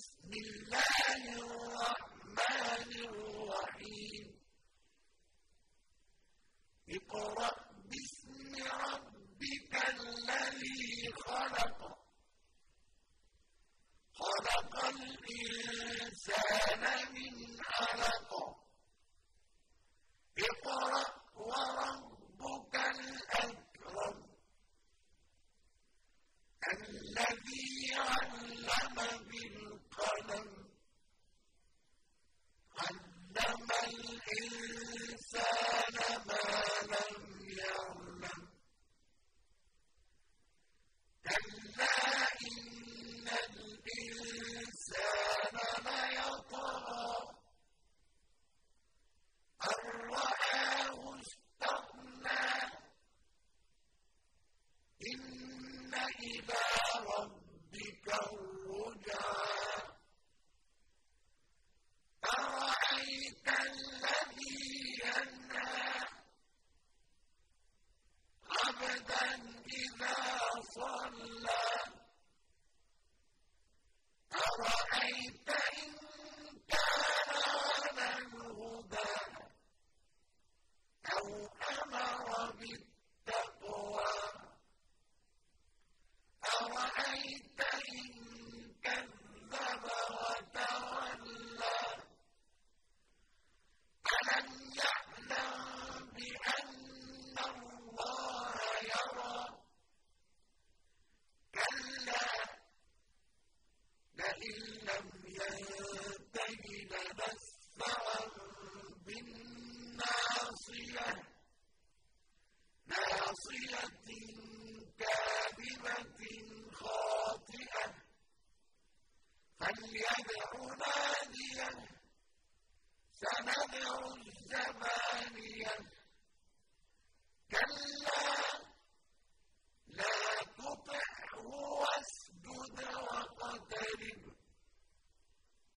بسم الله إلى ربك أرأيت إن كذب وتولى؟ ألم يعلم بأن الله يرى؟ كلا لئن لم ينته لنسفعا بالناصية ناصية فليدع ناديه سندع الزبانية